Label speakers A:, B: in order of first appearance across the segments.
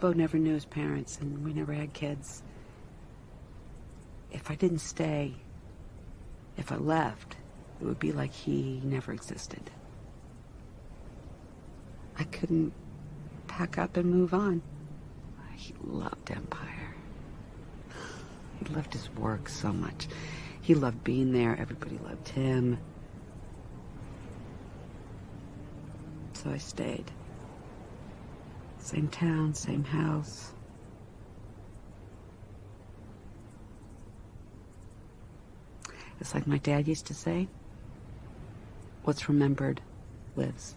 A: Bo never knew his parents, and we never had kids. If I didn't stay, if I left, it would be like he never existed. I couldn't pack up and move on. He loved Empire. He loved his work so much. He loved being there. Everybody loved him. So I stayed. Same town, same house. It's like my dad used to say what's remembered lives.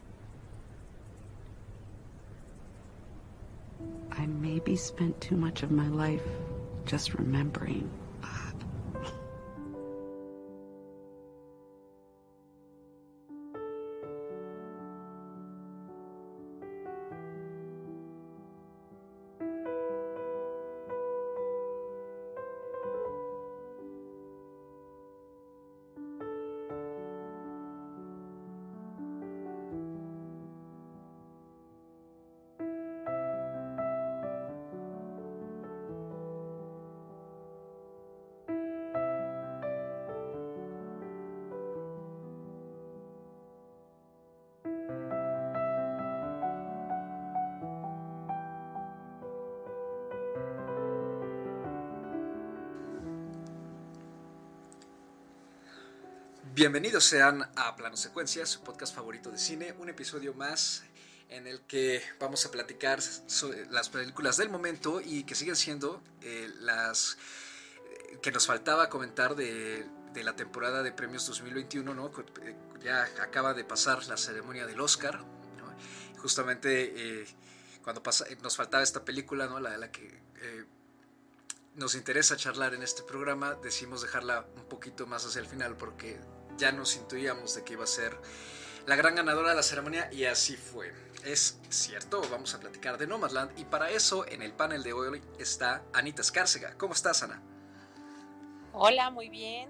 A: I maybe spent too much of my life just remembering
B: Bienvenidos sean a Plano Secuencia, su podcast favorito de cine, un episodio más en el que vamos a platicar sobre las películas del momento y que siguen siendo eh, las eh, que nos faltaba comentar de, la temporada de premios 2021, ¿no? Eh, ya acaba de pasar la ceremonia del Oscar, justamente cuando pasa, nos faltaba esta película, ¿no? La, la que nos interesa charlar en este programa, decimos dejarla un poquito más hacia el final porque ya nos intuíamos de que iba a ser la gran ganadora de la ceremonia y así fue. Es cierto, vamos a platicar de Nomadland y para eso en el panel de hoy está Anita Escárcega. ¿Cómo estás, Ana?
C: Hola, muy bien.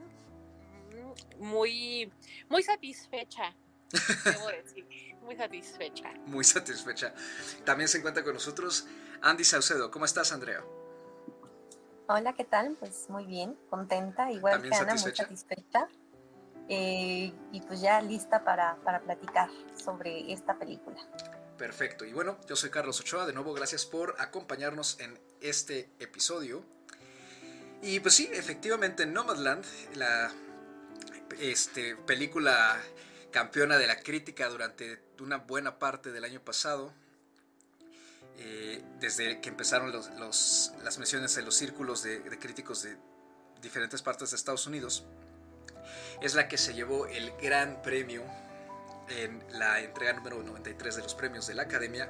C: Muy, muy satisfecha. Debo decir, muy satisfecha.
B: Muy satisfecha. También se encuentra con nosotros Andy Saucedo. ¿Cómo estás, Andrea?
D: Hola, ¿qué tal? Pues muy bien, contenta, igual que Ana, muy satisfecha. Eh, y pues ya lista para, para platicar sobre esta película.
B: Perfecto. Y bueno, yo soy Carlos Ochoa. De nuevo, gracias por acompañarnos en este episodio. Y pues sí, efectivamente, Nomadland, la este, película campeona de la crítica durante una buena parte del año pasado, eh, desde que empezaron los, las menciones en los círculos de, de críticos de diferentes partes de Estados Unidos, es la que se llevó el gran premio en la entrega número 93 de los premios de la Academia,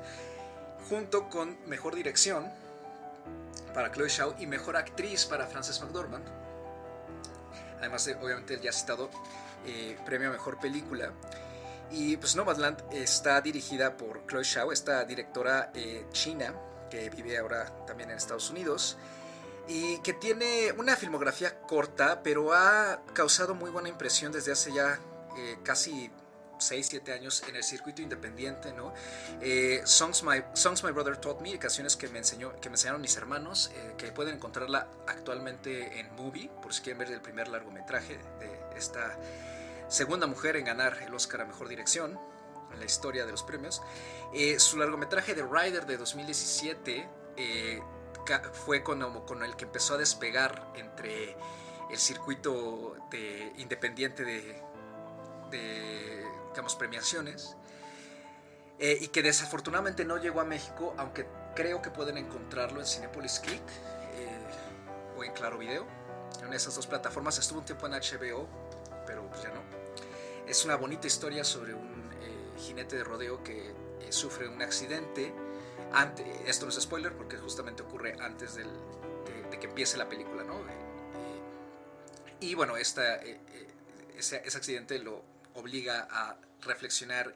B: junto con Mejor Dirección para Chloe Shaw y Mejor Actriz para Frances McDormand. Además de, obviamente, el ya citado eh, premio a Mejor Película. Y pues Nomadland está dirigida por Chloe Shaw, esta directora eh, china que vive ahora también en Estados Unidos y que tiene una filmografía corta, pero ha causado muy buena impresión desde hace ya eh, casi 6, 7 años en el circuito independiente, ¿no? Eh, Songs, My, Songs My Brother Taught Me, canciones que me, enseñó, que me enseñaron mis hermanos, eh, que pueden encontrarla actualmente en Movie, por si quieren ver el primer largometraje de esta segunda mujer en ganar el Oscar a Mejor Dirección en la historia de los premios. su largometraje de Rider de 2017 fue con, el que empezó a despegar entre el circuito de, independiente de, de premiaciones eh, y que desafortunadamente no llegó a México, aunque creo que pueden encontrarlo en Cinepolis Click eh, o en Claro Video. En esas dos plataformas estuvo un tiempo en HBO, pero pues ya no. Es una bonita historia sobre un eh, jinete de rodeo que sufre un accidente esto no es spoiler porque justamente ocurre antes de, que empiece la película, ¿no? Eh, y bueno, esta, eh, eh, ese, accidente lo obliga a reflexionar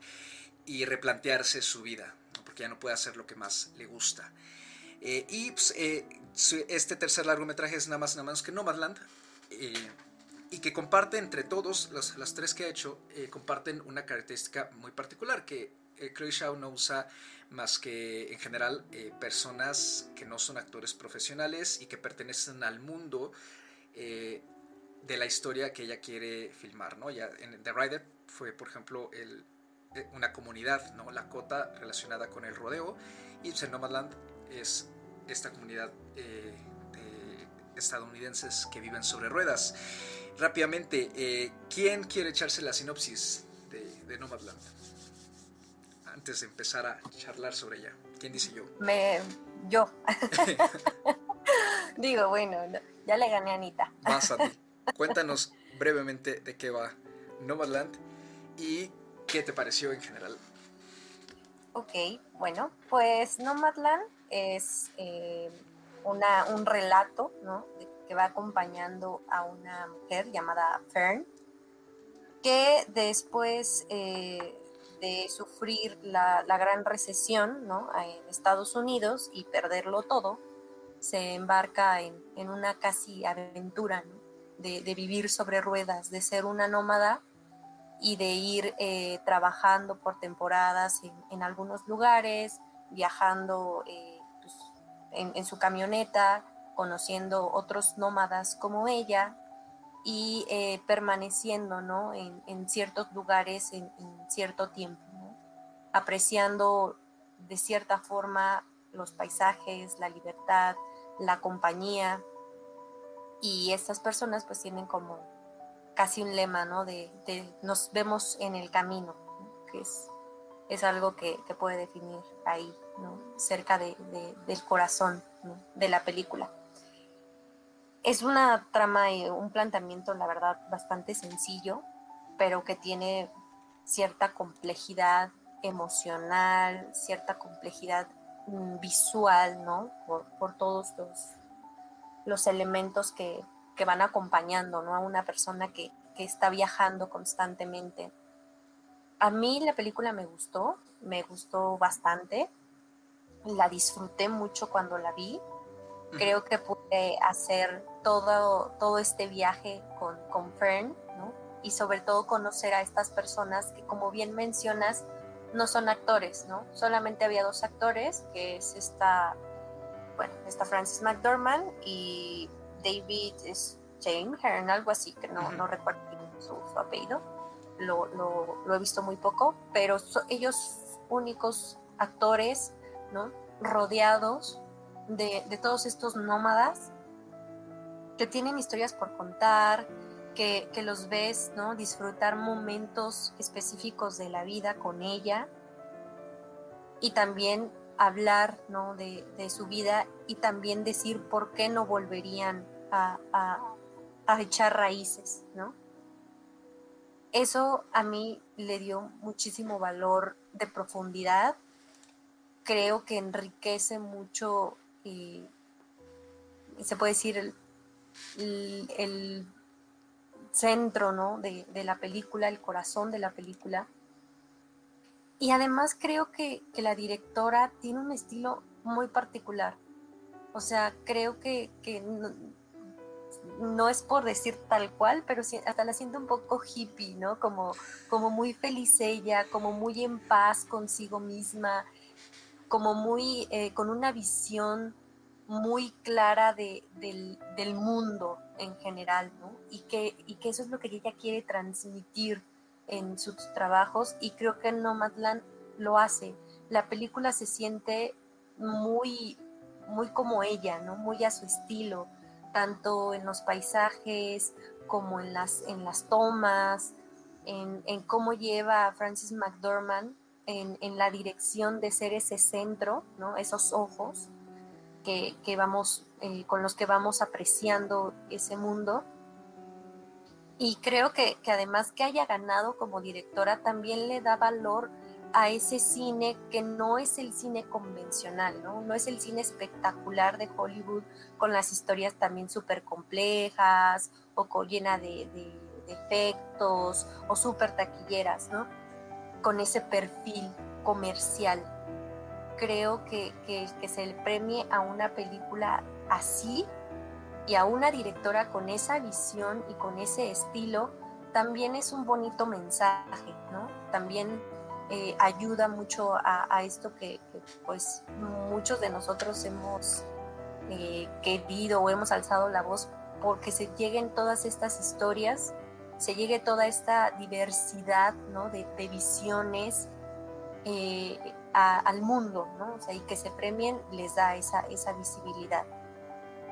B: y replantearse su vida, porque ya no puede hacer lo que más le gusta. y pues, este tercer largometraje es nada más nada menos que Nomadland, y que comparte entre todos, las, las tres que ha hecho, comparten una característica muy particular, que eh, Shaw no usa más que en general eh, personas que no son actores profesionales y que pertenecen al mundo eh, de la historia que ella quiere filmar, ¿no? Ya en The Rider fue, por ejemplo, eh, una comunidad, ¿no? Lakota relacionada con el rodeo y en Nomadland es esta comunidad de estadounidenses que viven sobre ruedas. Rápidamente, ¿quién quiere echarse la sinopsis de, de Nomadland? Antes de empezar a charlar sobre ella? ¿Quién dice yo?
D: Me, yo. Digo, bueno, ya le gané a Anita.
B: Más a ti. Cuéntanos brevemente de qué va Nomadland y qué te pareció en general.
D: Ok, bueno, pues Nomadland es eh, una, un relato ¿no? que va acompañando a una mujer llamada Fern, que después eh, de sufrir la, gran recesión ¿no? en Estados Unidos y perderlo todo, se embarca en, una casi aventura de, vivir sobre ruedas, de ser una nómada y de ir eh, trabajando por temporadas en, algunos lugares, viajando eh, pues, en, su camioneta, conociendo otros nómadas como ella y eh, permaneciendo ¿no? en, ciertos lugares en, cierto tiempo, apreciando de cierta forma los paisajes, la libertad, la compañía. Y estas personas pues tienen como casi un lema, ¿no? De, nos vemos en el camino, que es, es algo que, puede definir ahí, ¿no? Cerca de, del corazón de la película. Es una trama y un planteamiento, la verdad, bastante sencillo, pero que tiene cierta complejidad emocional, cierta complejidad mm, visual, ¿no? Por, todos los, los elementos que, van acompañando, ¿no? A una persona que, que está viajando constantemente. A mí la película me gustó, me gustó bastante, la disfruté mucho cuando la vi creo que pude hacer todo, todo este viaje con, con Fern, ¿no? Y sobre todo conocer a estas personas que, como bien mencionas, no son actores, ¿no? Solamente había dos actores, que es esta, bueno, esta Frances McDormand y David James Hearn, algo así, que no, no recuerdo su, apellido. Lo, lo, lo, he visto muy poco, pero ellos únicos actores, ¿no? Rodeados de, todos estos nómadas que tienen historias por contar, que, los ves, ¿no? Disfrutar momentos específicos de la vida con ella y también hablar, ¿no? De, su vida y también decir por qué no volverían a, a, echar raíces, ¿no? Eso a mí le dio muchísimo valor de profundidad. Creo que enriquece mucho y se puede decir el, centro ¿no? de, la película, el corazón de la película. Y además creo que, la directora tiene un estilo muy particular. O sea, creo que, no, es por decir tal cual, pero hasta la siento un poco hippie, ¿no? Como, como muy feliz ella, como muy en paz consigo misma, como muy eh, con una visión muy clara de, del, mundo en general, ¿no? Y que, y que eso es lo que ella quiere transmitir en sus trabajos y creo que Nomadland lo hace. La película se siente muy, muy como ella, ¿no? Muy a su estilo, tanto en los paisajes como en las, en las tomas, en, en cómo lleva a Francis McDormand en, la dirección de ser ese centro, ¿no? esos ojos que, vamos, eh, con los que vamos apreciando ese mundo. Y creo que, además que haya ganado como directora también le da valor a ese cine que no es el cine convencional, ¿no? No es el cine espectacular de Hollywood con las historias también súper complejas o con, llena de, de, efectos o súper taquilleras, ¿no? con ese perfil comercial. Creo que, que, se le premie a una película así y a una directora con esa visión y con ese estilo, también es un bonito mensaje, ¿no? También eh, ayuda mucho a, esto que, pues muchos de nosotros hemos eh, querido o hemos alzado la voz porque se lleguen todas estas historias, se llegue toda esta diversidad ¿no? de, visiones eh, al mundo, ¿no? y que se premien les da esa, esa visibilidad.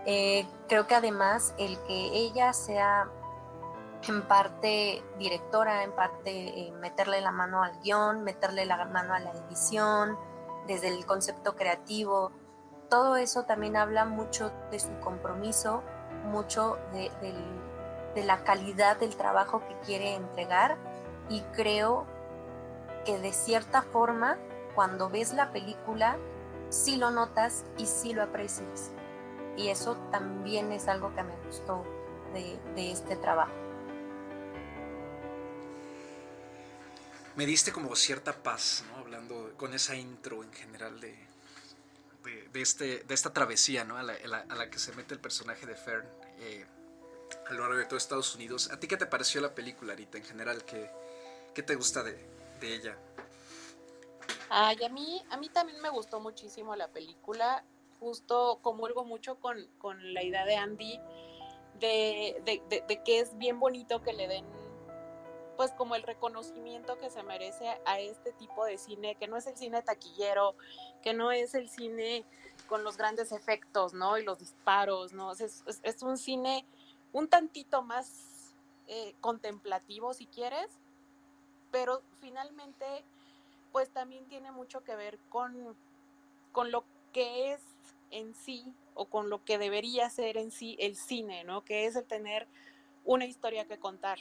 D: creo que además el que ella sea en parte directora, en parte eh, meterle la mano al guion, meterle la mano a la edición, desde el concepto creativo. Todo eso también habla mucho de su compromiso, mucho de, de la calidad del trabajo que quiere entregar y creo que de cierta forma cuando ves la película sí lo notas y sí lo aprecias. Y eso también es algo que me gustó de, este trabajo.
B: me diste como cierta paz, ¿no? Hablando con esa intro en general de, de, este, de esta travesía, ¿no? A la, que se mete el personaje de Fern eh, a lo largo de todo Estados Unidos. ¿A ti qué te pareció la película, Arita, en general? ¿Qué, qué te gusta de, de ella?
C: Ay, a mí, a mí también me gustó muchísimo la película. Justo comulgo mucho con, con la idea de Andy de, de, de que es bien bonito que le den pues como el reconocimiento que se merece a este tipo de cine, que no es el cine taquillero, que no es el cine con los grandes efectos, ¿no? Y los disparos, ¿no? Es, un cine un tantito más eh, contemplativo, si quieres, pero finalmente, pues también tiene mucho que ver con, con lo que es en sí o con lo que debería ser en sí el cine, ¿no? Que es el tener una historia que contar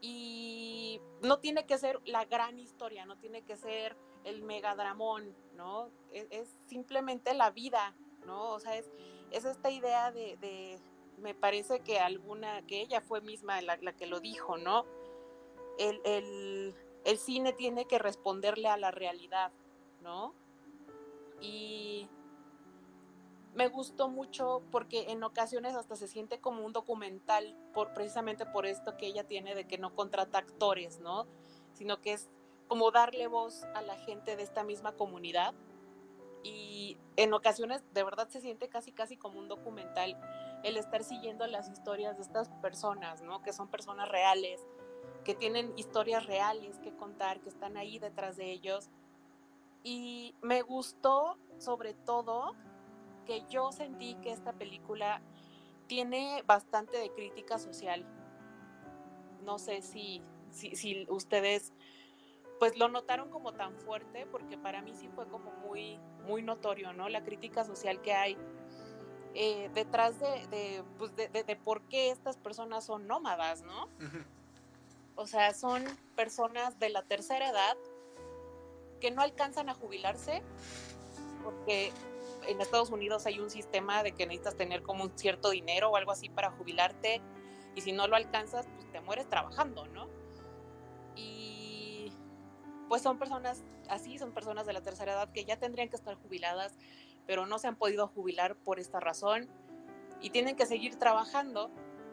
C: y no tiene que ser la gran historia, no tiene que ser el megadramón, ¿no? Es, simplemente la vida, ¿no? O sea, es, es esta idea de, me parece que alguna, que ella fue misma la, que lo dijo, ¿no? El, el cine tiene que responderle a la realidad, ¿no? Y me gustó mucho porque en ocasiones hasta se siente como un documental por precisamente por esto que ella tiene de que no contrata actores, ¿no? Sino que es como darle voz a la gente de esta misma comunidad y en ocasiones de verdad se siente casi casi como un documental el estar siguiendo las historias de estas personas, ¿no? Que son personas reales, que tienen historias reales que contar, que están ahí detrás de ellos. Y me gustó sobre todo que yo sentí que esta película tiene bastante de crítica social. No sé si, si, ustedes pues lo notaron como tan fuerte, porque para mí sí fue como muy, muy notorio, ¿no? La crítica social que hay eh, detrás de, pues de, de, por qué estas personas son nómadas, ¿no? O sea, son personas de la tercera edad que no alcanzan a jubilarse porque en Estados Unidos hay un sistema de que necesitas tener como un cierto dinero o algo así para jubilarte y si no lo alcanzas, pues te mueres trabajando, ¿no? Y pues son personas así, son personas de la tercera edad que ya tendrían que estar jubiladas, pero no se han podido jubilar por esta razón y tienen que seguir trabajando.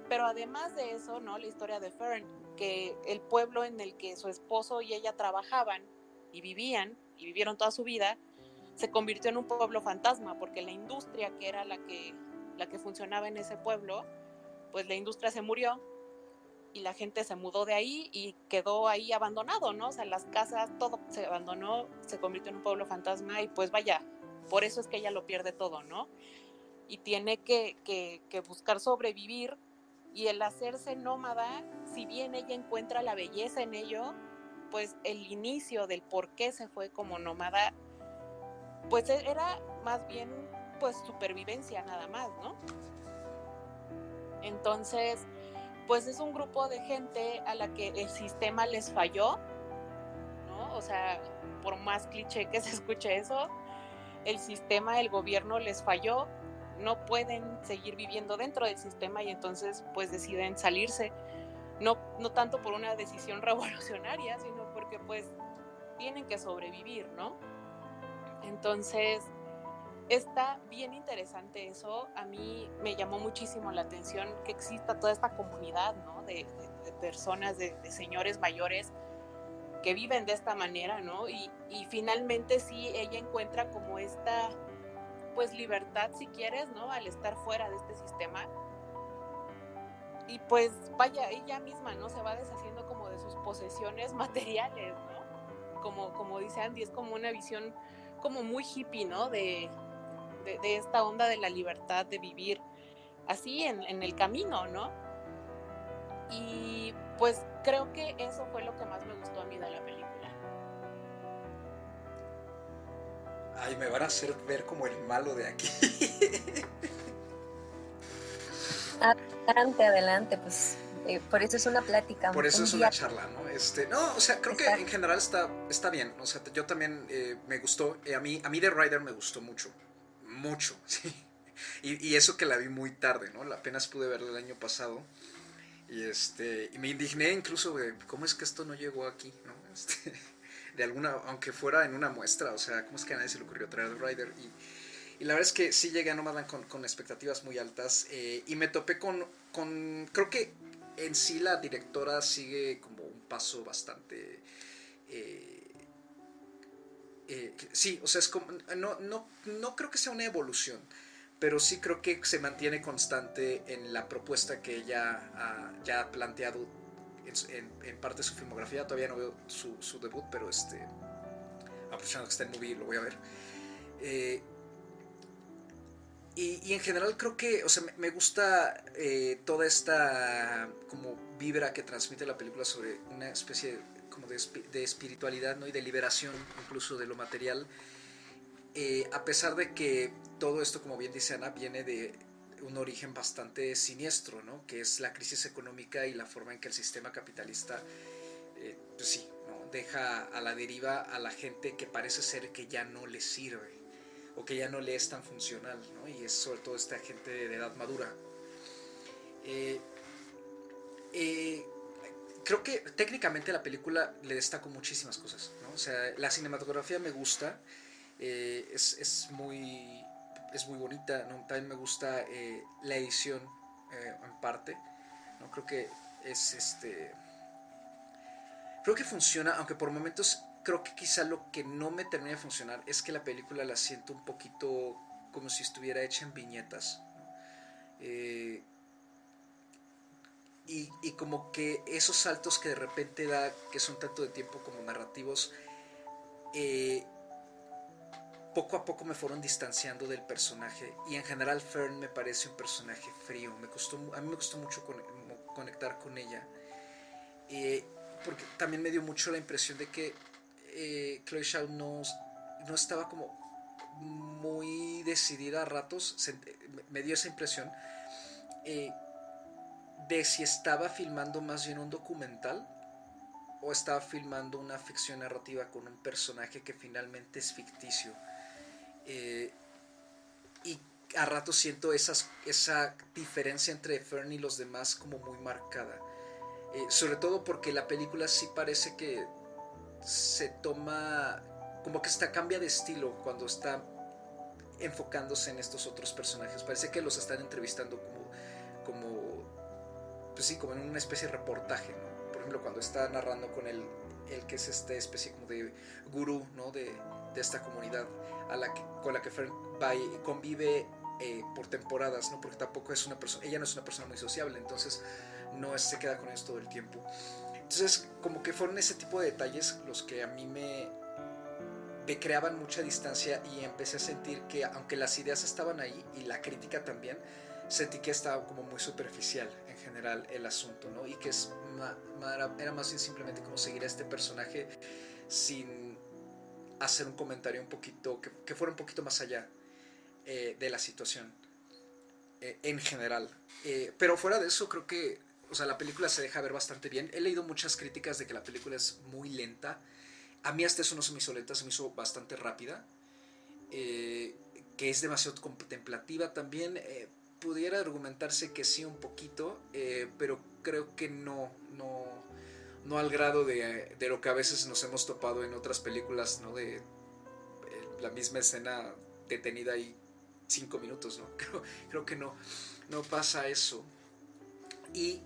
C: Pero además de eso, ¿no? La historia de Fern, el pueblo en el que su esposo y ella trabajaban y vivían y vivieron toda su vida, se convirtió en un pueblo fantasma, porque la industria que era la que, la que funcionaba en ese pueblo, pues la industria se murió y la gente se mudó de ahí y quedó ahí abandonado, ¿no? O sea, las casas, todo se abandonó, se convirtió en un pueblo fantasma y pues vaya, por eso es que ella lo pierde todo, ¿no? Y tiene que, que buscar sobrevivir y el hacerse nómada, si bien ella encuentra la belleza en ello, pues el inicio del por qué se fue como nómada pues e, era más bien pues supervivencia nada más, ¿no? Entonces, pues es un grupo de gente a la que el sistema les falló, ¿no? O sea, por más cliché que se escuche eso, el sistema, el gobierno les falló, no pueden seguir viviendo dentro del sistema y entonces pues deciden salirse, no, no tanto por una decisión revolucionaria, sino porque pues tienen que sobrevivir, ¿no? Entonces, está bien interesante eso. A mí me llamó muchísimo la atención que exista toda esta comunidad, ¿no? De, personas, de, señores mayores que viven de esta manera, ¿no? Y, y finalmente sí, ella encuentra como esta, pues libertad si quieres, ¿no? Al estar fuera de este sistema. Y pues vaya, ella misma, ¿no? Se va deshaciendo como de sus posesiones materiales, ¿no? Como, como dice Andy, es como una visión como muy hippie, ¿no? De, de, esta onda de la libertad de vivir así en, en el camino, ¿no? Y pues creo que eso fue lo que más me gustó a mí de la película.
B: Ay, me van a hacer ver como el malo de aquí.
D: adelante, adelante, pues eh, por eso es una plática.
B: Por eso es una charla, ¿no? Este, no, o sea, creo que en general está, está bien. O sea, yo también eh, me gustó. Eh, a mí, a mí The Rider me gustó mucho. Mucho, sí. Y, y, eso que la vi muy tarde, ¿no? Apenas pude verla el año pasado. Y este, y me indigné incluso de cómo es que esto no llegó aquí, ¿no? Este, de alguna, aunque fuera en una muestra, o sea, cómo es que a nadie se le ocurrió traer Rider. Y, y la verdad es que sí llegué a Nomadland con, con expectativas muy altas y me topé con, con, creo que en sí la directora sigue como un paso bastante... Eh, eh, sí, o sea, es como... No, no, no creo que sea una evolución, pero sí creo que se mantiene constante en la propuesta que ella ya ha planteado en, parte de su filmografía. Todavía no veo su, debut, pero este, aprovechando que está en movie, lo voy a ver. Eh, y, en general creo que, o sea, me, gusta eh, toda esta como vibra que transmite la película sobre una especie como de, espiritualidad, ¿no? Y de liberación incluso de lo material. Eh, a pesar de que todo esto, como bien dice Ana, viene de un origen bastante siniestro, ¿no? Que es la crisis económica y la forma en que el sistema capitalista, eh, pues sí. Deja a la deriva a la gente que parece ser que ya no le sirve o que ya no le es tan funcional, ¿no? y es sobre todo esta gente de edad madura. Eh, eh, creo que técnicamente la película le destaco muchísimas cosas, ¿no? o sea, la cinematografía me gusta, es, es, muy, es muy bonita, ¿no? también me gusta la edición en parte, ¿no? creo que es este... Creo que funciona, aunque por momentos creo que quizá lo que no me termina de funcionar es que la película la siento un poquito como si estuviera hecha en viñetas. Eh, y, como que esos saltos que de repente da, que son tanto de tiempo como narrativos, eh, poco a poco me fueron distanciando del personaje. Y en general Fern me parece un personaje frío. Me costó, a mí me costó mucho conectar con ella. Eh, porque también me dio mucho la impresión de que eh, Chloe Shaw no, no estaba como muy decidida a ratos, me dio esa impresión, eh, de si estaba filmando más bien un documental o estaba filmando una ficción narrativa con un personaje que finalmente es ficticio. Eh, y a ratos siento esas, esa diferencia entre Fern y los demás como muy marcada. Eh, sobre todo porque la película sí parece que se toma como que está cambia de estilo cuando está enfocándose en estos otros personajes. Parece que los están entrevistando como, como, pues sí, como en una especie de reportaje, Por ejemplo, cuando está narrando con el, el que es esta especie como de gurú, ¿no? De, de esta comunidad a la que, con la que Fern convive eh, por temporadas, ¿no? Porque tampoco es una persona, ella no es una persona muy sociable, entonces no se queda con ellos todo el tiempo. Entonces, como que fueron ese tipo de detalles los que a mí me, me creaban mucha distancia y empecé a sentir que aunque las ideas estaban ahí y la crítica también, sentí que estaba como muy superficial en general el asunto, ¿no? Y que es, era más bien simplemente como seguir a este personaje sin hacer un comentario un poquito, que, fuera un poquito más allá eh, de la situación eh, en general. Eh, pero fuera de eso, creo que o sea, la película se deja ver bastante bien. He leído muchas críticas de que la película es muy lenta. A mí hasta eso no se me hizo lenta, se me hizo bastante rápida. Que es demasiado contemplativa también. Pudiera argumentarse que sí un poquito, pero creo que no, no, no al grado de, de, lo que a veces nos hemos topado en otras películas, ¿no? De la misma escena detenida ahí cinco minutos, ¿no? Creo, creo que no, no pasa eso. Y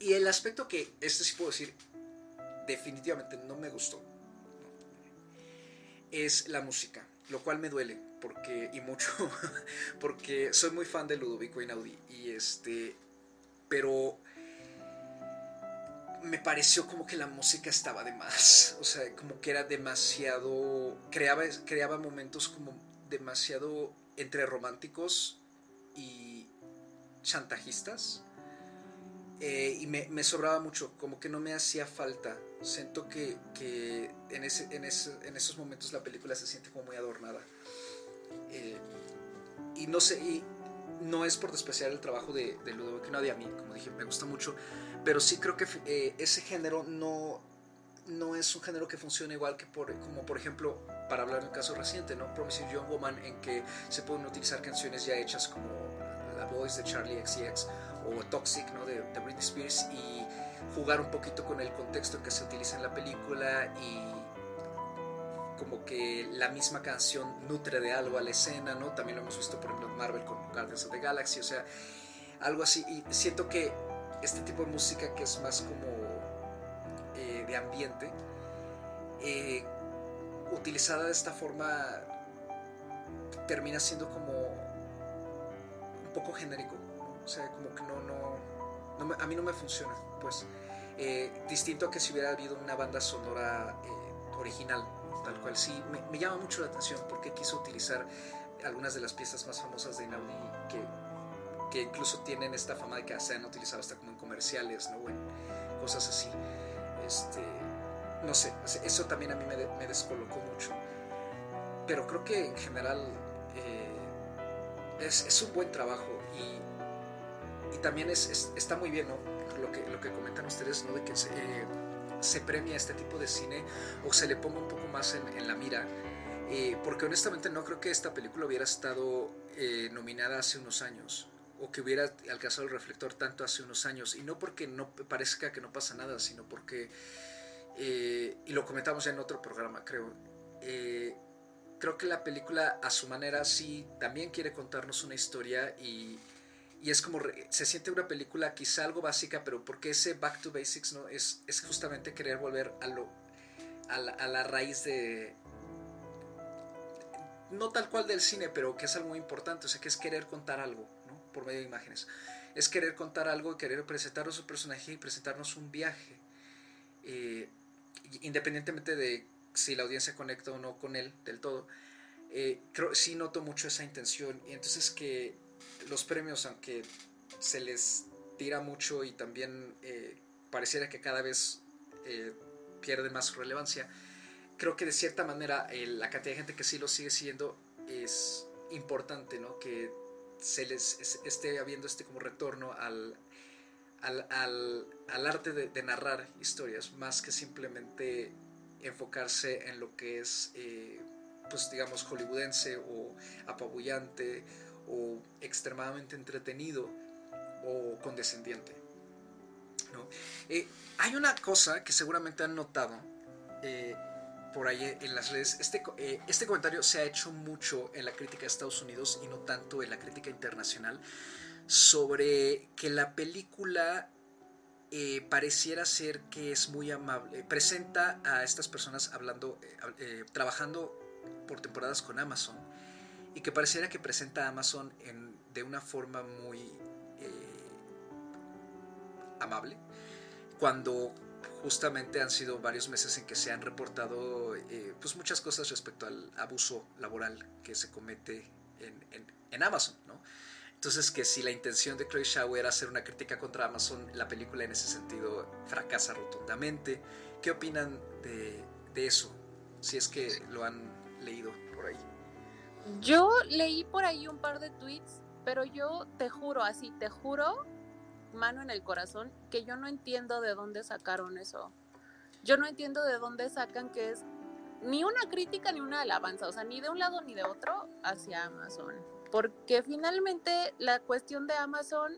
B: y el aspecto que, esto sí puedo decir, definitivamente no me gustó es la música, lo cual me duele porque y mucho porque soy muy fan de Ludovico Inaudi y este pero me pareció como que la música estaba de más, o sea, como que era demasiado creaba creaba momentos como demasiado entre románticos y chantajistas eh, y me, sobraba mucho, como que no me hacía falta. Siento que, en, ese, en, esos momentos la película se siente como muy adornada. Eh, y no sé, y no es por despreciar el trabajo de, de a mí, como dije, me gusta mucho, pero sí creo que eh, ese género no, no es un género que funcione igual que por, como por ejemplo, para hablar del caso reciente, ¿no? Promising Young Woman, en que se pueden utilizar canciones ya hechas como La Voice de Charlie XCX o Toxic ¿no? de, de, Britney Spears y jugar un poquito con el contexto que se utiliza en la película y como que la misma canción nutre de algo a la escena, ¿no? También lo hemos visto por ejemplo en Marvel con Guardians of the Galaxy, o sea, algo así. Y siento que este tipo de música que es más como eh, de ambiente, eh, utilizada de esta forma, termina siendo como un poco genérico. O sea, como que no, no, a mí no me funciona, pues. Eh, distinto a que si hubiera habido una banda sonora original, tal cual. Sí, me, llama mucho la atención porque quiso utilizar algunas de las piezas más famosas de Inaudi que, que incluso tienen esta fama de que se han utilizado hasta como en comerciales, ¿no? Bueno, cosas así. Este, no sé, eso también a mí me, me descolocó mucho. Pero creo que en general eh, es, es un buen trabajo y y también es, está muy bien, ¿no? Lo que, lo que comentan ustedes, ¿no? De que se, eh, se premia este tipo de cine o se le ponga un poco más en, la mira. Eh, porque honestamente no creo que esta película hubiera estado eh, nominada hace unos años o que hubiera alcanzado el reflector tanto hace unos años. Y no porque no parezca que no pasa nada, sino porque, y lo comentamos ya en otro programa, creo, creo que la película a su manera sí también quiere contarnos una historia y y es como se siente una película quizá algo básica, pero porque ese back to basics no es, es justamente querer volver a lo a la, raíz de no tal cual del cine, pero que es algo muy importante, o sea, que es querer contar algo. Por medio de imágenes. Es querer contar algo, querer presentarnos un personaje y presentarnos un viaje. Eh, independientemente de si la audiencia conecta o no con él del todo, eh, creo, sí noto mucho esa intención. Y entonces que los premios, aunque se les tira mucho y también eh, pareciera que cada vez eh, pierde más relevancia, creo que de cierta manera la cantidad de gente que sí lo sigue siguiendo es importante, ¿no? Que se les esté habiendo este como retorno al, al, arte de, narrar historias, más que simplemente enfocarse en lo que es, eh, pues digamos, hollywoodense o apabullante o extremadamente entretenido o condescendiente. Eh, hay una cosa que seguramente han notado eh, por ahí en las redes. Este, eh, este comentario se ha hecho mucho en la crítica de Estados Unidos y no tanto en la crítica internacional sobre que la película pareciera ser que es muy amable. Presenta a estas personas hablando, trabajando por temporadas con Amazon y que pareciera que presenta a Amazon en, de una forma muy eh, amable, cuando justamente han sido varios meses en que se han reportado eh, pues muchas cosas respecto al abuso laboral que se comete en, en, Amazon, ¿no? Entonces que si la intención de Chloe Shaw era hacer una crítica contra Amazon, la película en ese sentido fracasa rotundamente. ¿Qué opinan de, de eso? Si es que lo han leído por ahí.
C: Yo leí por ahí un par de tweets, pero yo te juro, así, te juro, mano en el corazón, que yo no entiendo de dónde sacaron eso. Yo no entiendo de dónde sacan que es ni una crítica ni una alabanza, o sea, ni de un lado ni de otro hacia Amazon. Porque finalmente la cuestión de Amazon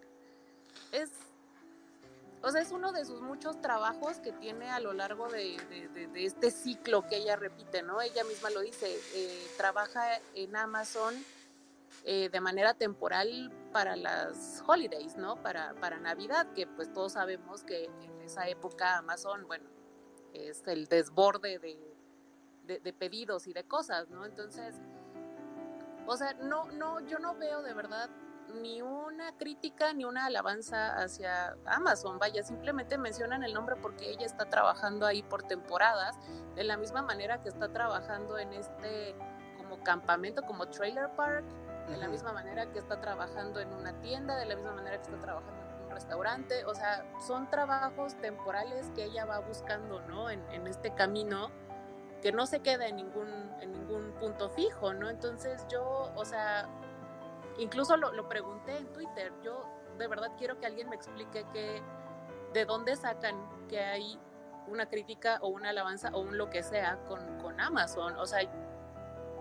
C: es o sea, es uno de sus muchos trabajos que tiene a lo largo de, este ciclo que ella repite, ¿no? Ella misma lo dice, eh, trabaja en Amazon eh, de manera temporal para las holidays, ¿no? Para, para Navidad, que pues todos sabemos que en esa época Amazon, bueno, es el desborde de, de, pedidos y de cosas, ¿no? Entonces, o sea, no, no, yo no veo de verdad ni una crítica ni una alabanza hacia Amazon, vaya, simplemente mencionan el nombre porque ella está trabajando ahí por temporadas, de la misma manera que está trabajando en este como campamento, como trailer park, de la misma manera que está trabajando en una tienda, de la misma manera que está trabajando en un restaurante, o sea, son trabajos temporales que ella va buscando, ¿no? En, en este camino que no se queda en ningún, en ningún punto fijo, ¿no? Entonces yo, o sea, incluso lo, lo, pregunté en Twitter, yo de verdad quiero que alguien me explique que, de dónde sacan que hay una crítica o una alabanza o un lo que sea con, con Amazon, o sea,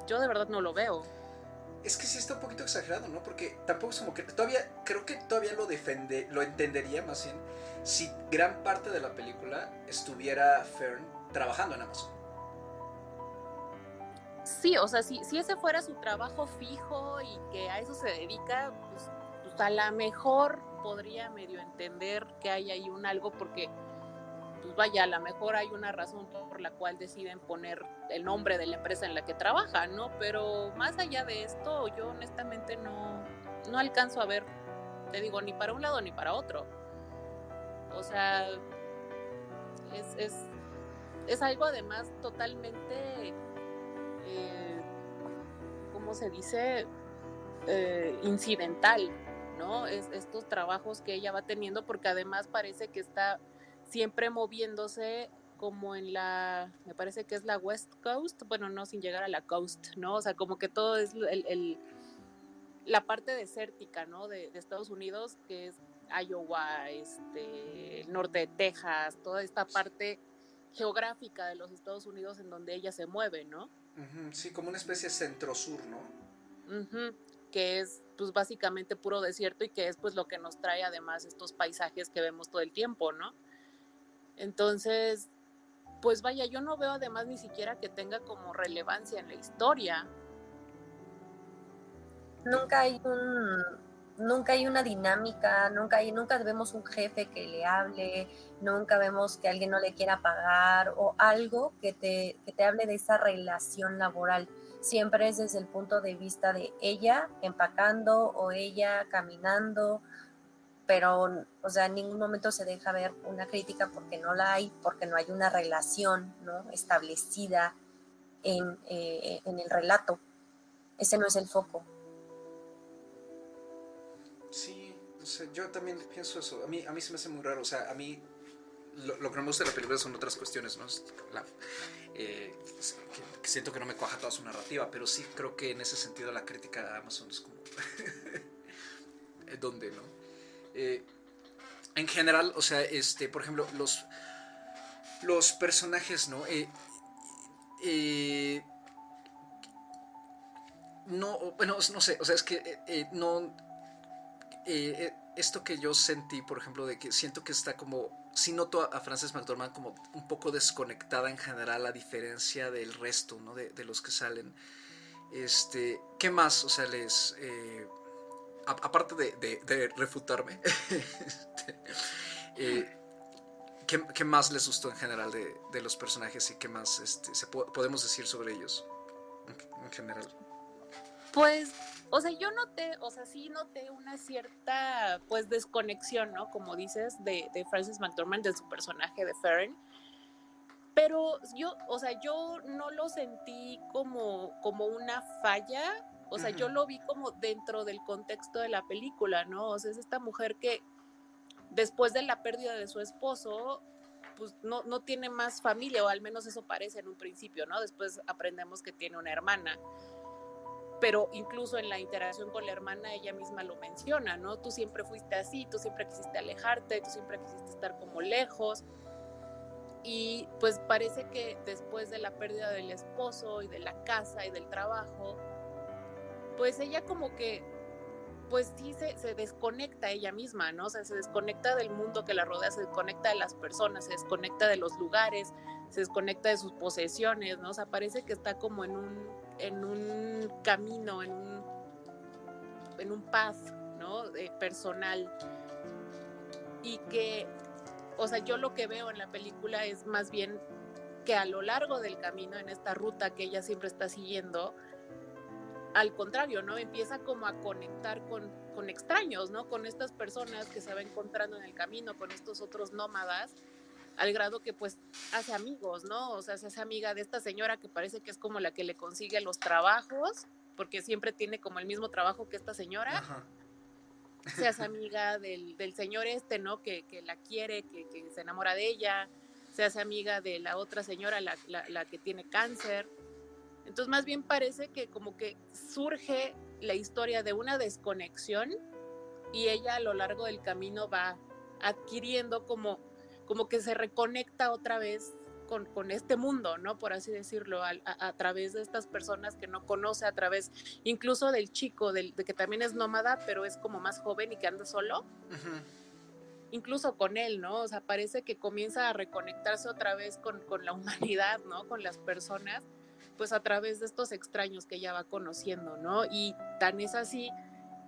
C: yo de verdad no lo veo.
B: Es que sí está un poquito exagerado, ¿no? Porque tampoco es como que todavía, creo que todavía lo defende, lo entendería más bien si gran parte de la película estuviera Fern trabajando en Amazon.
C: Sí, o sea, si, si ese fuera su trabajo fijo y que a eso se dedica, pues, pues a lo mejor podría medio entender que hay ahí un algo porque, pues vaya, a lo mejor hay una razón por la cual deciden poner el nombre de la empresa en la que trabaja, ¿no? Pero más allá de esto, yo honestamente no, no alcanzo a ver, te digo, ni para un lado ni para otro. O sea, es, es, es algo además totalmente eh, ¿cómo se dice? Eh, incidental, ¿no? Es, estos trabajos que ella va teniendo, porque además parece que está siempre moviéndose como en la, me parece que es la West Coast, bueno, no sin llegar a la coast, ¿no? O sea, como que todo es el, la parte desértica, ¿no? De, de, Estados Unidos, que es Iowa, este, el norte de Texas, toda esta parte geográfica de los Estados Unidos en donde ella se mueve, ¿no?
B: Sí, como una especie centro-sur, ¿no?
C: Que es pues básicamente puro desierto y que es pues lo que nos trae además estos paisajes que vemos todo el tiempo, ¿no? Entonces, pues vaya, yo no veo además ni siquiera que tenga como relevancia en la historia.
D: Nunca hay un nunca hay una dinámica, nunca hay, nunca vemos un jefe que le hable, nunca vemos que alguien no le quiera pagar o algo que te, que te hable de esa relación laboral. Siempre es desde el punto de vista de ella empacando o ella caminando, pero, o sea, en ningún momento se deja ver una crítica porque no la hay, porque no hay una relación ¿no? establecida en, eh, en el relato. Ese no es el foco.
B: Sí, o sea, yo también pienso eso. A mí, a mí se me hace muy raro. O sea, a mí lo, que me gusta de la película son otras cuestiones, ¿no? Eh, siento que no me cuaja toda su narrativa, pero sí creo que en ese sentido la crítica a Amazon es como... ¿Dónde, no? Eh, en general, o sea, este, por ejemplo, los, los personajes, ¿no? Eh, eh, no, bueno, no sé, o sea, es que eh, no esto que yo sentí, por ejemplo, de que siento que está como, sí noto a, a Frances McDormand como un poco desconectada en general a diferencia del resto, ¿no? De, de los que salen. Este, ¿qué más? O sea, les... Aparte de, refutarme, este, eh, ¿qué, ¿qué, más les gustó en general de, los personajes y qué más este, podemos decir sobre ellos en, en general?
C: Pues o sea, yo noté, o sea, sí noté una cierta, pues, desconexión, ¿no? Como dices, de, de Frances McDormand, de su personaje de Fern. Pero yo, o sea, yo no lo sentí como, como una falla, o sea, yo lo vi como dentro del contexto de la película, ¿no? O sea, es esta mujer que después de la pérdida de su esposo, pues no, no tiene más familia, o al menos eso parece en un principio, ¿no? Después aprendemos que tiene una hermana pero incluso en la interacción con la hermana ella misma lo menciona, ¿no? Tú siempre fuiste así, tú siempre quisiste alejarte, tú siempre quisiste estar como lejos. Y pues parece que después de la pérdida del esposo y de la casa y del trabajo, pues ella como que, pues sí se, se desconecta ella misma, ¿no? O sea, se desconecta del mundo que la rodea, se desconecta de las personas, se desconecta de los lugares, se desconecta de sus posesiones, ¿no? O sea, parece que está como en un en un camino, en un, en un path, ¿no? Eh, personal. Y que, o sea, yo lo que veo en la película es más bien que a lo largo del camino, en esta ruta que ella siempre está siguiendo, al contrario, ¿no? Empieza como a conectar con, con extraños, ¿no? Con estas personas que se va encontrando en el camino, con estos otros nómadas, al grado que pues hace amigos, ¿no? O sea, se hace amiga de esta señora que parece que es como la que le consigue los trabajos, porque siempre tiene como el mismo trabajo que esta señora. Se hace amiga del, del, señor este, ¿no? Que, que la quiere, que, que, se enamora de ella. Se hace amiga de la otra señora, la, la, la que tiene cáncer entonces más bien parece que como que surge la historia de una desconexión y ella a lo largo del camino va adquiriendo como, como que se reconecta otra vez con, con este mundo, ¿no? Por así decirlo, a, a, través de estas personas que no conoce, a través incluso del chico, del, de que también es nómada, pero es como más joven y que anda solo. Incluso con él, ¿no? O sea, parece que comienza a reconectarse otra vez con, con la humanidad, ¿no? Con las personas pues a través de estos extraños que ella va conociendo, ¿no? Y tan es así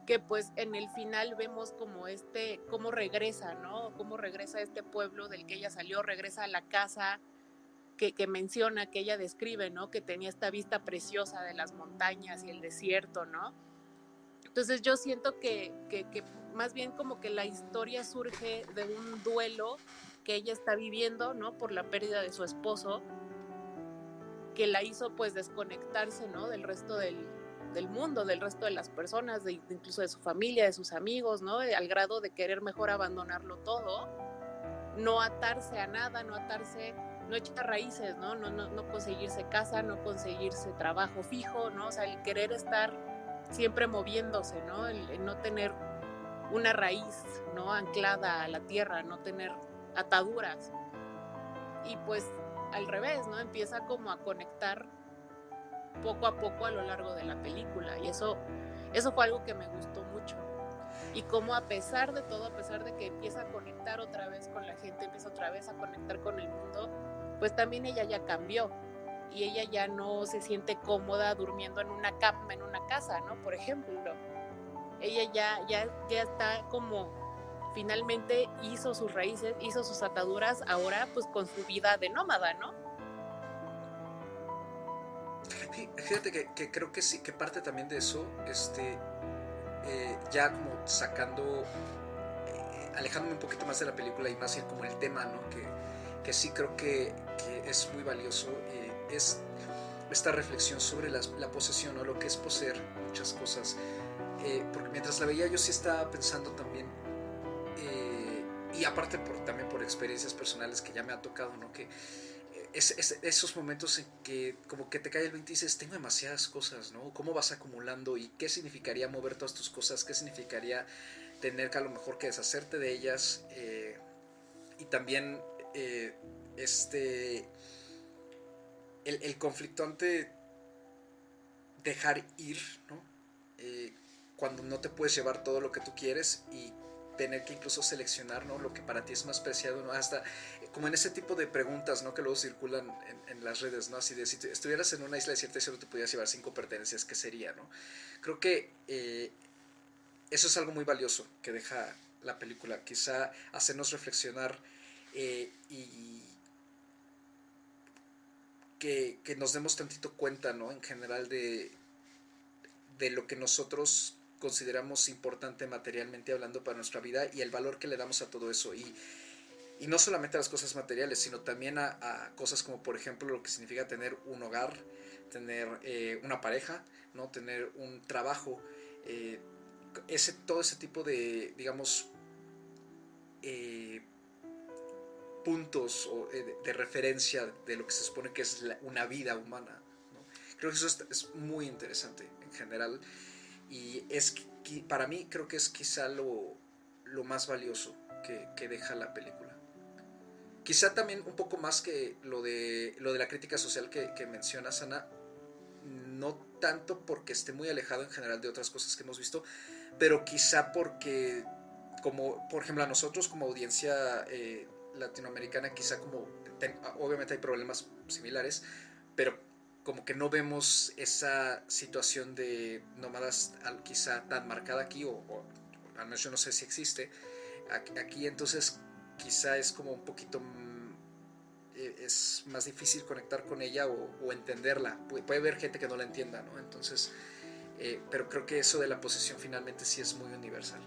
C: que pues en el final vemos como este, cómo regresa, ¿no? Cómo regresa a este pueblo del que ella salió, regresa a la casa que, menciona, que ella describe, ¿no? Que tenía esta vista preciosa de las montañas y el desierto, ¿no? Entonces yo siento que, que, que más bien como que la historia surge de un duelo que ella está viviendo, ¿no? Por la pérdida de su esposo que la hizo pues desconectarse, ¿no? Del resto del, del mundo, del resto de las personas, de, incluso de su familia, de sus amigos, ¿no? Al grado de querer mejor abandonarlo todo, no atarse a nada, no atarse, no echar raíces, ¿no? No, no, no conseguirse casa, no conseguirse trabajo fijo, ¿no? O sea, el querer estar siempre moviéndose, ¿no? El, el no tener una raíz, ¿no? Anclada a la tierra, no tener ataduras. Y pues al revés, ¿no? Empieza como a conectar poco a poco a lo largo de la película y eso, eso fue algo que me gustó mucho. Y como a pesar de todo, a pesar de que empieza a conectar otra vez con la gente, empieza otra vez a conectar con el mundo, pues también ella ya cambió y ella ya no se siente cómoda durmiendo en una cama, en una casa, ¿no? Por ejemplo. Ella ya, ya, ya está como finalmente hizo sus raíces, hizo sus ataduras, ahora pues con su vida de nómada, ¿no?
B: Fíjate que, que creo que sí, que parte también de eso, este, eh, ya como sacando, eh, alejándome un poquito más de la película y más como el tema, ¿no? Que, que sí creo que, que es muy valioso, eh, es esta reflexión sobre la, la posesión o lo que es poseer muchas cosas. Eh, porque mientras la veía yo sí estaba pensando también y aparte también por experiencias personales que ya me ha tocado, ¿no? Que eh, es, es, esos momentos en que como que te cae el 20 y dices, tengo demasiadas cosas, ¿no? ¿Cómo vas acumulando? ¿Y qué significaría mover todas tus cosas? ¿Qué significaría tener que a lo mejor que deshacerte de ellas? Eh, y también eh, este... El, el, conflicto ante dejar ir, ¿no? Cuando no te puedes llevar todo lo que tú quieres y tener que incluso seleccionar ¿no? lo que para ti es más preciado, ¿no? hasta como en ese tipo de preguntas ¿no? que luego circulan en, en las redes, ¿no? así de si estuvieras en una isla desierta y solo te pudieras llevar cinco pertenencias, ¿qué sería? ¿no? Creo que eh, eso es algo muy valioso que deja la película, quizá hacernos reflexionar eh, y que, que, nos demos tantito cuenta, ¿no? En general de, de lo que nosotros consideramos importante materialmente hablando para nuestra vida y el valor que le damos a todo eso. Y, y no solamente a las cosas materiales, sino también a, a, cosas como por ejemplo lo que significa tener un hogar, tener eh, una pareja, ¿no? tener un trabajo, eh, ese, todo ese tipo de, digamos, eh, puntos o, de, referencia de lo que se supone que es una vida humana. Creo que eso es, es muy interesante en general. Y es para mí creo que es quizá lo, lo más valioso que, que, deja la película. Quizá también un poco más que lo de, lo de la crítica social que, que menciona Sana, no tanto porque esté muy alejado en general de otras cosas que hemos visto, pero quizá porque, como por ejemplo a nosotros como audiencia eh, latinoamericana, quizá como, ten, obviamente hay problemas similares, pero como que no vemos esa situación de nómadas quizá tan marcada aquí, o, al menos yo no sé si existe. Aquí entonces quizá es como un poquito mm, eh, es más difícil conectar con ella o, entenderla. puede haber gente que no la entienda, ¿no? Entonces, eh, pero creo que eso de la posesión finalmente sí es muy universal.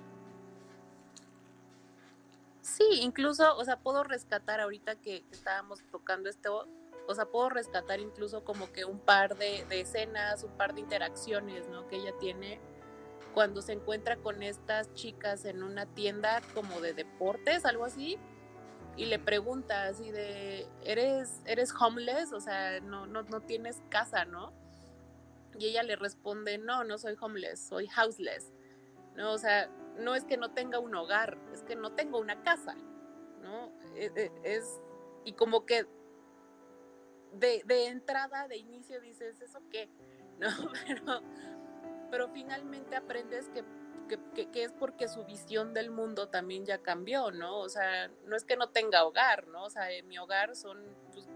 C: Sí, incluso, o sea, puedo rescatar ahorita que, estábamos tocando esto, o sea, puedo rescatar incluso como que un par de, de, escenas, un par de interacciones, ¿no? Que ella tiene cuando se encuentra con estas chicas en una tienda como de deportes, algo así, y le pregunta así de, ¿eres, eres homeless? O sea, no, no, no tienes casa, ¿no? Y ella le responde, no, no soy homeless, soy houseless, ¿no? O sea, no es que no tenga un hogar, es que no tengo una casa, ¿no? E, e, es, y como que de, de entrada, de inicio dices, ¿eso qué? ¿No? Pero, pero finalmente aprendes que que, es porque su visión del mundo también ya cambió, ¿no? O sea, no es que no tenga hogar, ¿no? O sea, mi hogar son pues,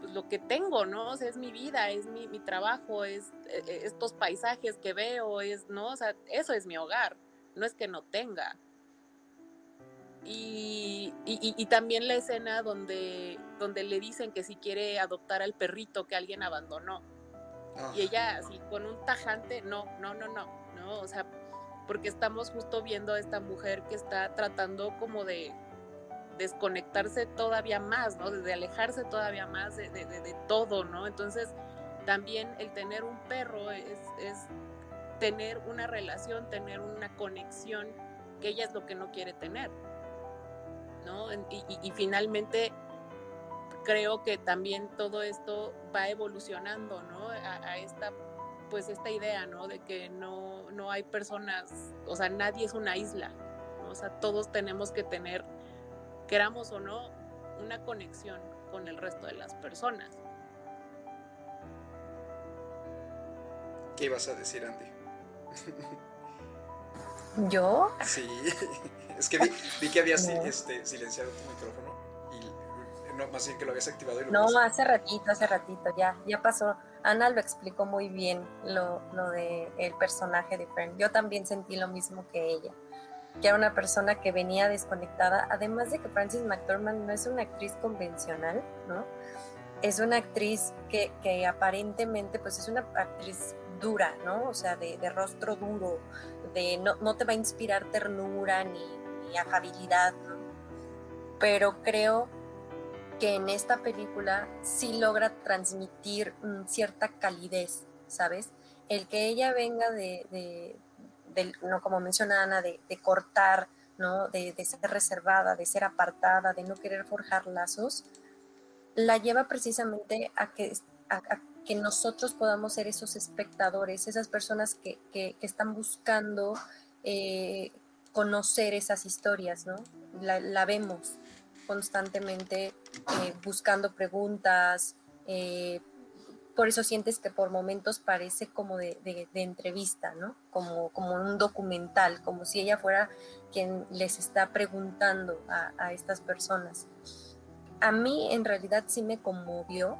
C: pues, lo que tengo, ¿no? O sea, es mi vida, es mi, trabajo, es, e, e, estos paisajes que veo, es, ¿no? O sea, eso es mi hogar, no es que no tenga. Y, y, también la escena donde, donde le dicen que si quiere adoptar al perrito que alguien abandonó. Y ella así con un tajante, no, no, no, no, no, o sea, porque estamos justo viendo a esta mujer que está tratando como de desconectarse todavía más, ¿no? De alejarse todavía más de, todo, ¿no? Entonces, también el tener un perro es, tener una relación, tener una conexión, que ella es lo que no quiere tener, Y, finalmente creo que también todo esto va evolucionando, ¿no? a esta pues esta idea, ¿no? De que no, no hay personas, o sea, nadie es una isla, ¿no? O sea, todos tenemos que tener, queramos o no, una conexión con el resto de las personas.
B: ¿Qué ibas a decir, Andy?
D: ¿Yo?
B: Sí, es que vi, que habías este, silenciado tu micrófono y no, más bien que lo habías activado. Y
D: no, hace ratito, hace ratito, ya, ya pasó. Ana lo explicó muy bien, lo, lo de el personaje de Fern. Yo también sentí lo mismo que ella, que era una persona que venía desconectada, además de que Frances McDormand no es una actriz convencional, ¿no? Es una actriz que, que aparentemente, pues es una actriz dura, ¿no? O sea, de, de rostro duro, de no, no, te va a inspirar ternura ni, afabilidad. Pero creo que en esta película sí logra transmitir mm, cierta calidez, ¿sabes? El que ella venga de, no como menciona Ana, de, cortar, ¿no? De, ser reservada, de ser apartada, de no querer forjar lazos, la lleva precisamente a que, que nosotros podamos ser esos espectadores, esas personas que, están buscando eh, conocer esas historias, ¿no? la vemos, constantemente eh, buscando preguntas, eh, por eso sientes que por momentos parece como de, entrevista, ¿no? Como, como un documental, como si ella fuera quien les está preguntando a, estas personas. A mí en realidad sí me conmovió,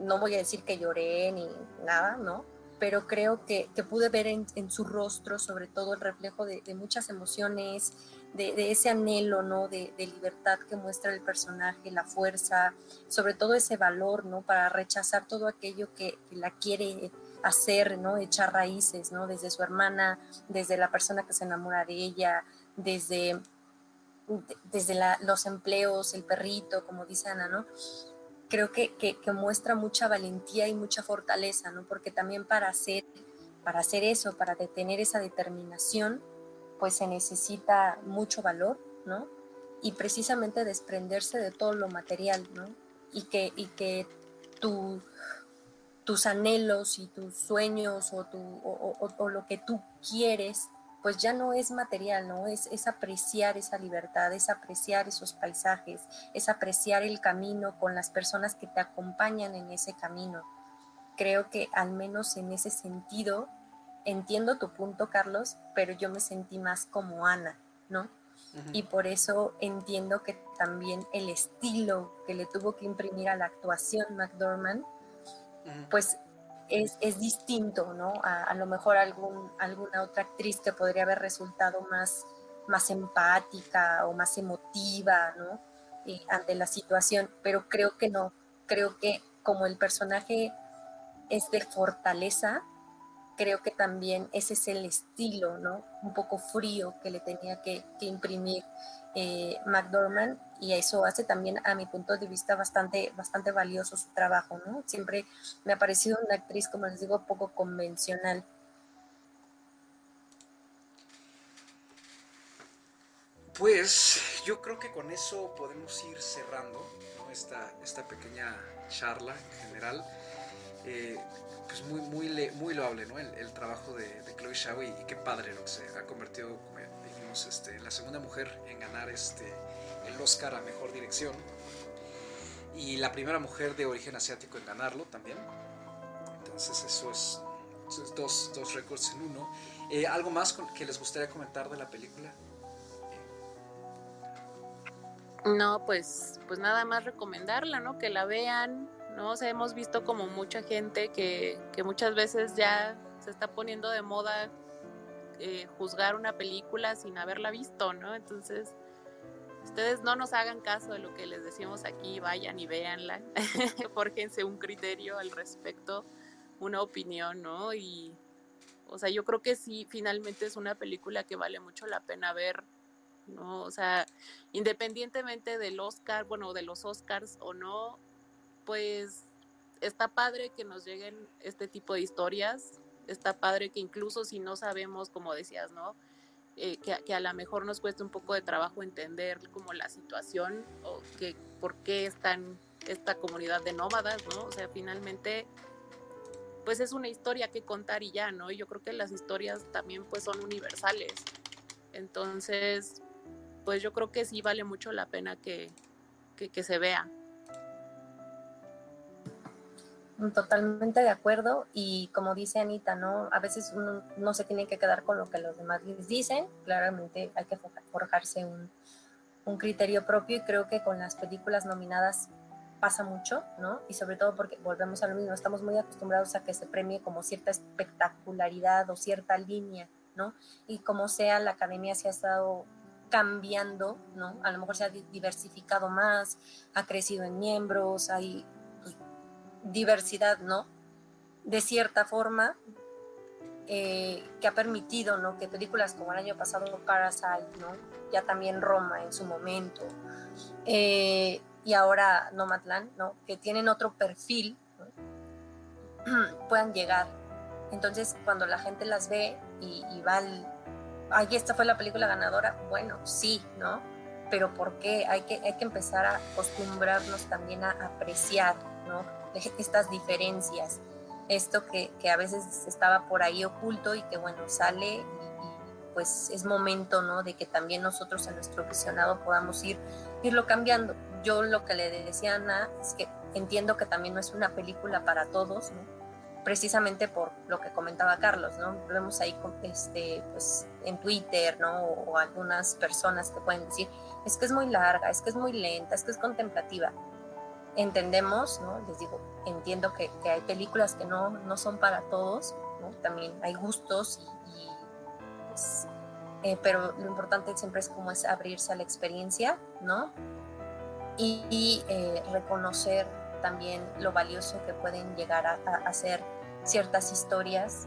D: no voy a decir que lloré ni nada, ¿no? Pero creo que, pude ver en, su rostro sobre todo el reflejo de, de muchas emociones, de, ese anhelo, ¿no? De, libertad que muestra el personaje, la fuerza, sobre todo ese valor, ¿no? Para rechazar todo aquello que, la quiere hacer, ¿no? Echar raíces, ¿no? Desde su hermana, desde la persona que se enamora de ella, desde, desde los empleos, el perrito, como dice Ana, ¿no? Creo que, que, muestra mucha valentía y mucha fortaleza, ¿no? Porque también para hacer, para hacer eso, para detener esa determinación, pues se necesita mucho valor, ¿no? Y precisamente desprenderse de todo lo material, ¿no? Y que, y que tu, tus anhelos y tus sueños o, tu, o, lo que tú quieres, pues ya no es material, ¿no? Es, es apreciar esa libertad, es apreciar esos paisajes, es apreciar el camino con las personas que te acompañan en ese camino. Creo que al menos en ese sentido, entiendo tu punto, Carlos, pero yo me sentí más como Ana, ¿no? Y por eso entiendo que también el estilo que le tuvo que imprimir a la actuación McDormand, pues es, distinto, ¿no? A, lo mejor algún, alguna otra actriz que podría haber resultado más, más empática o más emotiva, ¿no? eh, ante la situación, pero creo que no, creo que como el personaje es de fortaleza, creo que también ese es el estilo, ¿no? Un poco frío que le tenía que, imprimir eh, McDormand y eso hace también a mi punto de vista bastante, bastante valioso su trabajo, ¿no? Siempre me ha parecido una actriz, como les digo, poco convencional.
B: Pues yo creo que con eso podemos ir cerrando esta, esta pequeña charla en general. Eh, pues muy, muy, muy loable ¿no? el, trabajo de, Chloe Shao y, qué padre lo que se ha convertido, como dijimos, este, la segunda mujer en ganar este, el Oscar a Mejor Dirección y la primera mujer de origen asiático en ganarlo también. Entonces eso es, dos, dos récords en uno. Eh, ¿Algo más que les gustaría comentar de la película?
C: No, pues, pues nada más recomendarla, ¿no? Que la vean, ¿no? O sea, hemos visto como mucha gente que, que muchas veces ya se está poniendo de moda eh, juzgar una película sin haberla visto, ¿no? Entonces, ustedes no nos hagan caso de lo que les decimos aquí, vayan y véanla, fórjense un criterio al respecto, una opinión, ¿no? Y, o sea, yo creo que sí, finalmente es una película que vale mucho la pena ver, ¿no? O sea, independientemente del Oscar, bueno, de los Oscars o no, pues está padre que nos lleguen este tipo de historias, está padre que incluso si no sabemos, como decías, ¿no? Eh, que, a lo mejor nos cueste un poco de trabajo entender como la situación o que por qué están esta comunidad de nómadas, ¿no? O sea, finalmente, pues es una historia que contar y ya, ¿no? Y yo creo que las historias también pues son universales. Entonces, pues yo creo que sí vale mucho la pena que, que se vea.
D: Totalmente de acuerdo y como dice Anita, ¿no? A veces uno no se tiene que quedar con lo que los demás les dicen, claramente hay que forjarse un, un criterio propio y creo que con las películas nominadas pasa mucho, ¿no? Y sobre todo porque volvemos a lo mismo, estamos muy acostumbrados a que se premie como cierta espectacularidad o cierta línea, ¿no? Y como sea, la academia se ha estado cambiando, ¿no? A lo mejor se ha diversificado más, ha crecido en miembros, hay diversidad, ¿no? De cierta forma, eh, que ha permitido, ¿no? Que películas como el año pasado Parasite, ¿no? Ya también Roma en su momento, eh, y ahora Nomadland, ¿no? Que tienen otro perfil, puedan llegar. Entonces, cuando la gente las ve y, va al, ay, esta fue la película ganadora, bueno, sí, ¿no? Pero ¿por qué? Hay que, hay que empezar a acostumbrarnos también a apreciar, ¿no? estas diferencias, esto que, a veces estaba por ahí oculto y que bueno, sale y, pues es momento, ¿no? De que también nosotros en nuestro visionado podamos ir, irlo cambiando. Yo lo que le decía a Ana es que entiendo que también no es una película para todos, precisamente por lo que comentaba Carlos, ¿no? Vemos ahí este, pues, en Twitter, ¿no? O, o, algunas personas que pueden decir, es que es muy larga, es que es muy lenta, es que es contemplativa entendemos, ¿no? Les digo, entiendo que, hay películas que no, no, son para todos, También hay gustos y, pues, eh, pero lo importante siempre es como es abrirse a la experiencia, ¿no? Y, eh, reconocer también lo valioso que pueden llegar a, hacer ciertas historias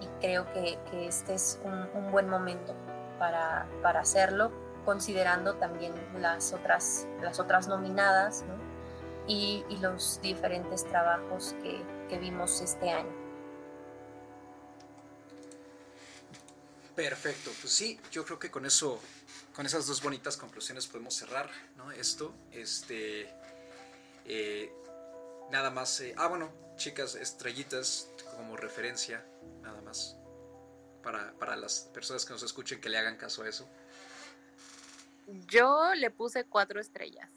D: y creo que, este es un, buen momento para, para hacerlo considerando también las otras, las otras nominadas y, los diferentes trabajos que, vimos este año.
B: Perfecto, pues sí, yo creo que con eso, con esas dos bonitas conclusiones podemos cerrar, ¿no? Esto, este, eh, nada más, eh, ah, bueno, chicas, estrellitas como referencia, nada más, para, para las personas que nos escuchen que le hagan caso a eso.
C: Yo le puse cuatro estrellas.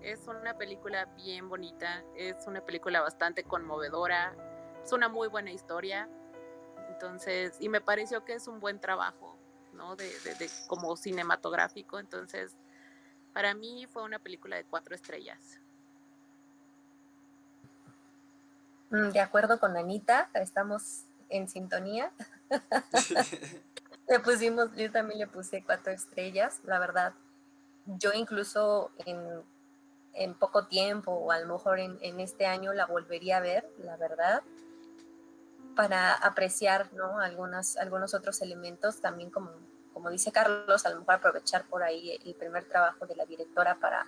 C: Es una película bien bonita, es una película bastante conmovedora, es una muy buena historia. Entonces, y me pareció que es un buen trabajo, ¿no? De, como cinematográfico. Entonces, para mí fue una película de cuatro estrellas.
D: Mm, de acuerdo con Anita, estamos en sintonía. le pusimos, yo también le puse cuatro estrellas, la verdad. yo incluso en, en, poco tiempo o a lo mejor en, en, este año la volvería a ver, la verdad, para apreciar ¿no? Algunos otros elementos, también como, como dice Carlos, a lo mejor aprovechar por ahí el primer trabajo de la directora para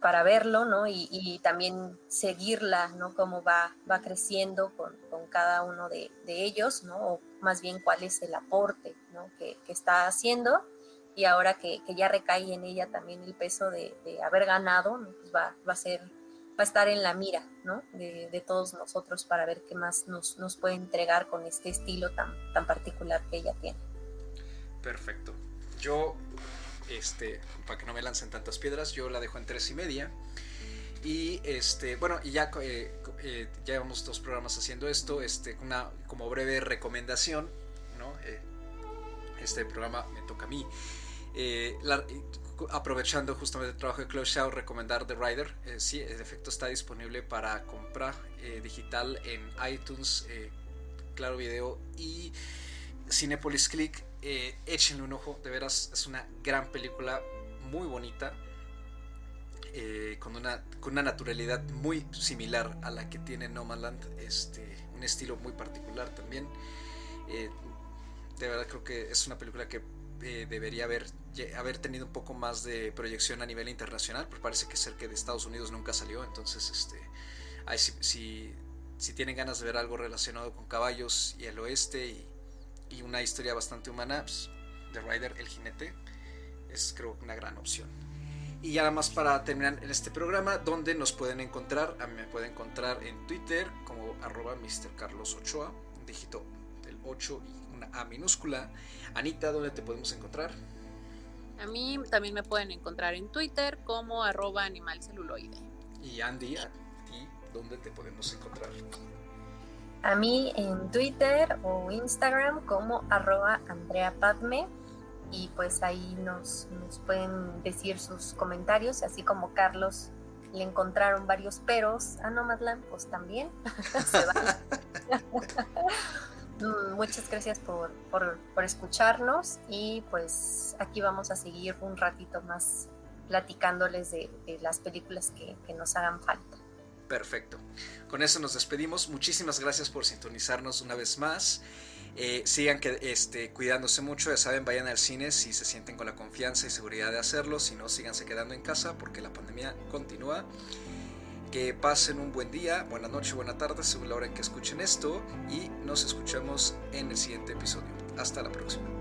D: para verlo, ¿no? Y, también seguirla, ¿no? Cómo va, va creciendo con, cada uno de, ellos, ¿no? O más bien cuál es el aporte, ¿no? Que, está haciendo y ahora que, ya recae en ella también el peso de, haber ganado, pues va, va, a ser, va a estar en la mira, ¿no? De, todos nosotros para ver qué más nos, nos puede entregar con este estilo tan, tan particular que ella tiene.
B: Perfecto. Yo este, para que no me lancen tantas piedras, yo la dejo en tres y media. Y este, bueno, y ya eh, eh, llevamos dos programas haciendo esto, este, una como breve recomendación, ¿no? Eh, este programa me toca a mí. aprovechando justamente el trabajo de Close Shaw, recomendar The Rider. sí, el efecto está disponible para compra digital en iTunes, Claro Video y Cinepolis Click eh, échenle un ojo, de veras es una gran película, muy bonita, eh, con, una, con una naturalidad muy similar a la que tiene Nomadland, este, un estilo muy particular también. Eh, de verdad creo que es una película que debería haber, haber tenido un poco más de proyección a nivel internacional, porque parece que que de Estados Unidos nunca salió, entonces este, si, si tienen ganas de ver algo relacionado con caballos y el oeste y y una historia bastante humana, pues, The Rider, el jinete, es creo una gran opción. Y ya nada más para terminar en este programa, donde nos pueden encontrar, a mí me pueden encontrar en Twitter como arroba Mr. Carlos Ochoa, dígito del 8 y una A minúscula. Anita, ¿dónde te podemos encontrar?
C: A mí también me pueden encontrar en Twitter como arroba animalceluloide.
B: Y Andy, ¿a ti dónde te podemos encontrar?
D: A mí en Twitter o Instagram como arroba Andrea Padme y pues ahí nos, pueden decir sus comentarios, así como Carlos le encontraron varios peros a Nomadland, pues también mm, Muchas gracias por, por, escucharnos y pues aquí vamos a seguir un ratito más platicándoles de, las películas que, que nos hagan falta.
B: Perfecto. Con eso nos despedimos. Muchísimas gracias por sintonizarnos una vez más. Eh, sigan que, este, cuidándose mucho, ya saben, vayan al cine si se sienten con la confianza y seguridad de hacerlo, si no, síganse quedando en casa porque la pandemia continúa. Que pasen un buen día, buena noche, buena tarde, según la hora en que escuchen esto, y nos escuchamos en el siguiente episodio. Hasta la próxima.